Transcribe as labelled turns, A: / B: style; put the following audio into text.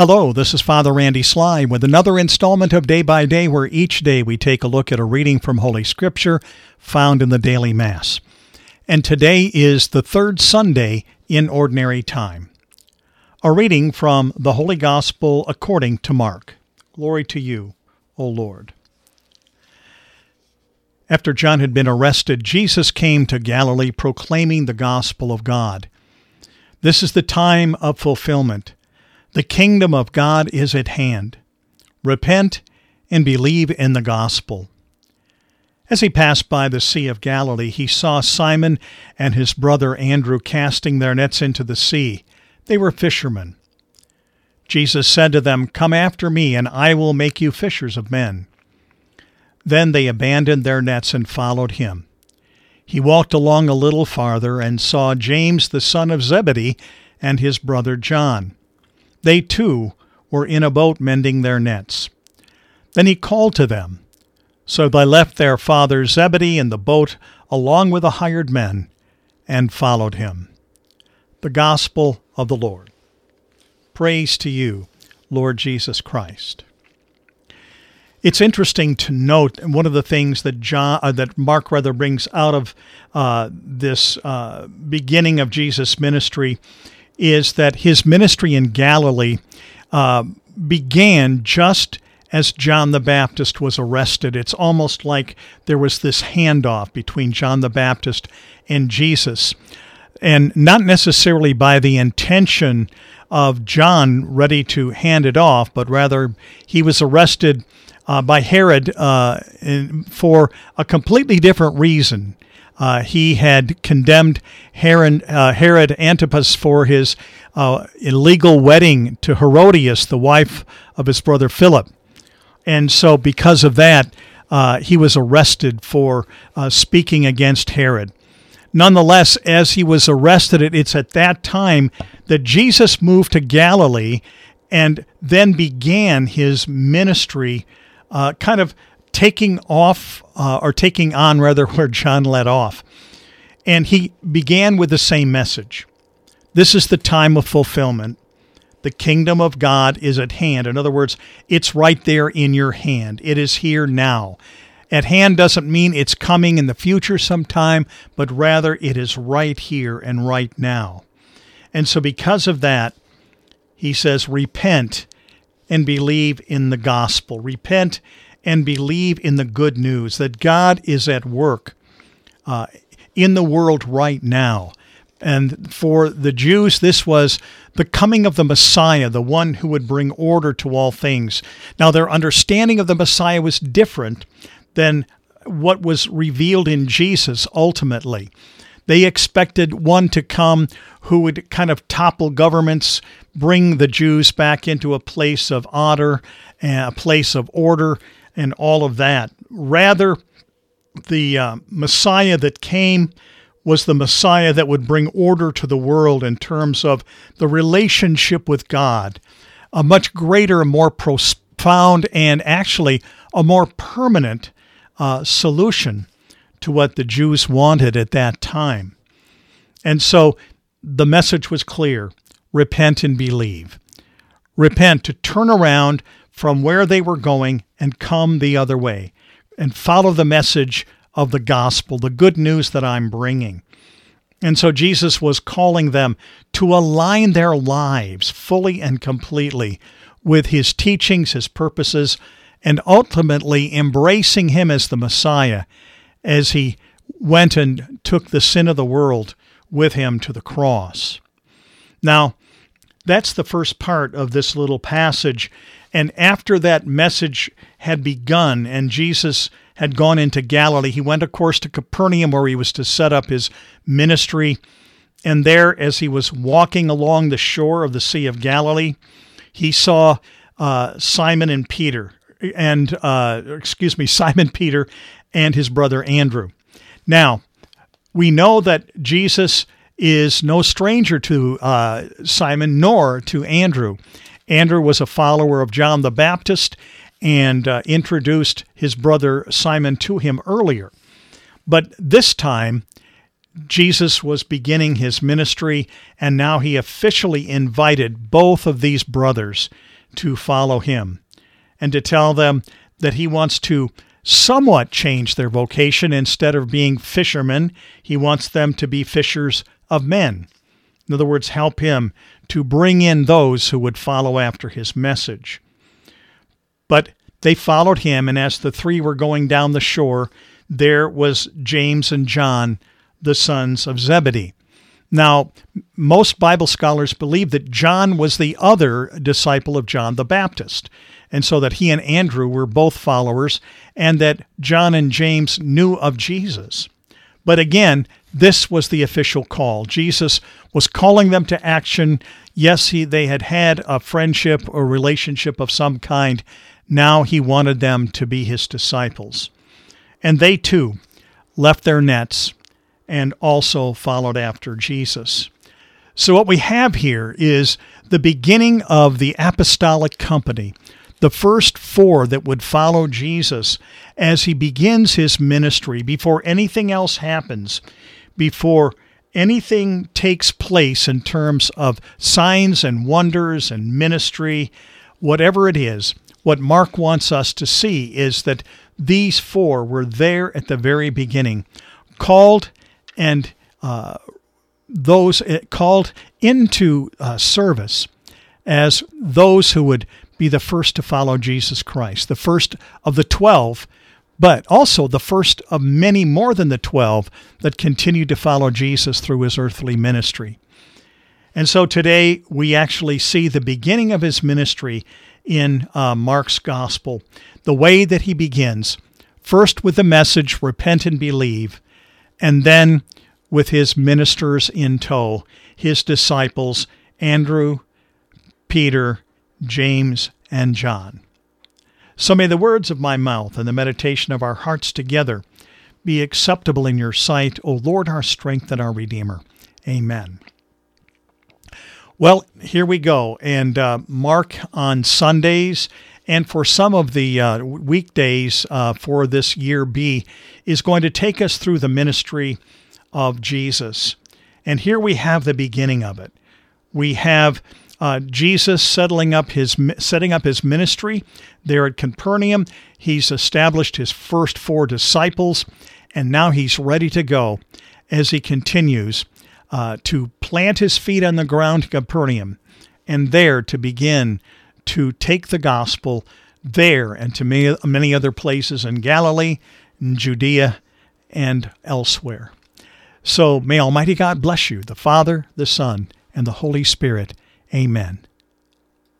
A: Hello, this is Father Randy Sly with another installment of Day by Day, where each day we take a look at a reading from Holy Scripture found in the daily Mass. And today is the third Sunday in Ordinary Time. A reading from the Holy Gospel according to Mark. Glory to you, O Lord. After John had been arrested, Jesus came to Galilee proclaiming the gospel of God. This is the time of fulfillment the kingdom of God is at hand. Repent and believe in the gospel. As he passed by the Sea of Galilee, he saw Simon and his brother Andrew casting their nets into the sea. They were fishermen. Jesus said to them, Come after me, and I will make you fishers of men. Then they abandoned their nets and followed him. He walked along a little farther and saw James the son of Zebedee and his brother John. They too were in a boat mending their nets. Then he called to them. So they left their father Zebedee in the boat along with the hired men and followed him. The Gospel of the Lord. Praise to you, Lord Jesus Christ. It's interesting to note one of the things that John, uh, that Mark rather brings out of uh, this uh, beginning of Jesus' ministry is that his ministry in Galilee uh, began just as John the Baptist was arrested. It's almost like there was this handoff between John the Baptist and Jesus. And not necessarily by the intention of John ready to hand it off, but rather he was arrested uh, by Herod uh, for a completely different reason. Uh, he had condemned Herod, uh, Herod Antipas for his uh, illegal wedding to Herodias, the wife of his brother Philip. And so, because of that, uh, he was arrested for uh, speaking against Herod. Nonetheless, as he was arrested, it's at that time that Jesus moved to Galilee and then began his ministry, uh, kind of taking off uh, or taking on rather where John let off. And he began with the same message. This is the time of fulfillment. The kingdom of God is at hand. In other words, it's right there in your hand. It is here now. At hand doesn't mean it's coming in the future sometime, but rather it is right here and right now. And so, because of that, he says, repent and believe in the gospel. Repent and believe in the good news that God is at work uh, in the world right now. And for the Jews, this was the coming of the Messiah, the one who would bring order to all things. Now, their understanding of the Messiah was different than what was revealed in Jesus ultimately. They expected one to come who would kind of topple governments, bring the Jews back into a place of honor, a place of order, and all of that. Rather, the uh, Messiah that came was the Messiah that would bring order to the world in terms of the relationship with God, a much greater, more profound, and actually a more permanent uh, solution to what the Jews wanted at that time. And so the message was clear repent and believe. Repent to turn around from where they were going and come the other way and follow the message of the gospel, the good news that I'm bringing. And so Jesus was calling them to align their lives fully and completely with his teachings, his purposes, and ultimately embracing him as the Messiah as he went and took the sin of the world with him to the cross. Now, that's the first part of this little passage. And after that message had begun and Jesus had gone into Galilee, he went, of course, to Capernaum where he was to set up his ministry. And there, as he was walking along the shore of the Sea of Galilee, he saw uh, Simon and Peter, and uh, excuse me, Simon Peter and his brother Andrew. Now, we know that Jesus is no stranger to uh, Simon nor to Andrew. Andrew was a follower of John the Baptist and uh, introduced his brother Simon to him earlier. But this time, Jesus was beginning his ministry, and now he officially invited both of these brothers to follow him and to tell them that he wants to somewhat change their vocation. Instead of being fishermen, he wants them to be fishers of men. In other words, help him to bring in those who would follow after his message. But they followed him, and as the three were going down the shore, there was James and John, the sons of Zebedee. Now, most Bible scholars believe that John was the other disciple of John the Baptist, and so that he and Andrew were both followers, and that John and James knew of Jesus. But again, this was the official call. Jesus was calling them to action. Yes, he, they had had a friendship or relationship of some kind. Now he wanted them to be his disciples. And they too left their nets and also followed after Jesus. So, what we have here is the beginning of the apostolic company, the first four that would follow Jesus as he begins his ministry before anything else happens, before anything takes place in terms of signs and wonders and ministry, whatever it is. What Mark wants us to see is that these four were there at the very beginning, called and uh, those uh, called into uh, service as those who would be the first to follow Jesus Christ, the first of the 12, but also the first of many more than the 12 that continued to follow Jesus through his earthly ministry. And so today we actually see the beginning of his ministry in uh, Mark's gospel, the way that he begins, first with the message, repent and believe, and then with his ministers in tow, his disciples, Andrew, Peter, James, and John. So may the words of my mouth and the meditation of our hearts together be acceptable in your sight, O Lord, our strength and our Redeemer. Amen. Well, here we go. And uh, Mark on Sundays and for some of the uh, weekdays uh, for this year B is going to take us through the ministry of Jesus. And here we have the beginning of it. We have uh, Jesus settling up his setting up his ministry there at Capernaum. He's established his first four disciples, and now he's ready to go as he continues uh, to plant his feet on the ground in Capernaum, and there to begin to take the gospel there and to many, many other places in Galilee, in Judea, and elsewhere. So may Almighty God bless you, the Father, the Son, and the Holy Spirit. Amen.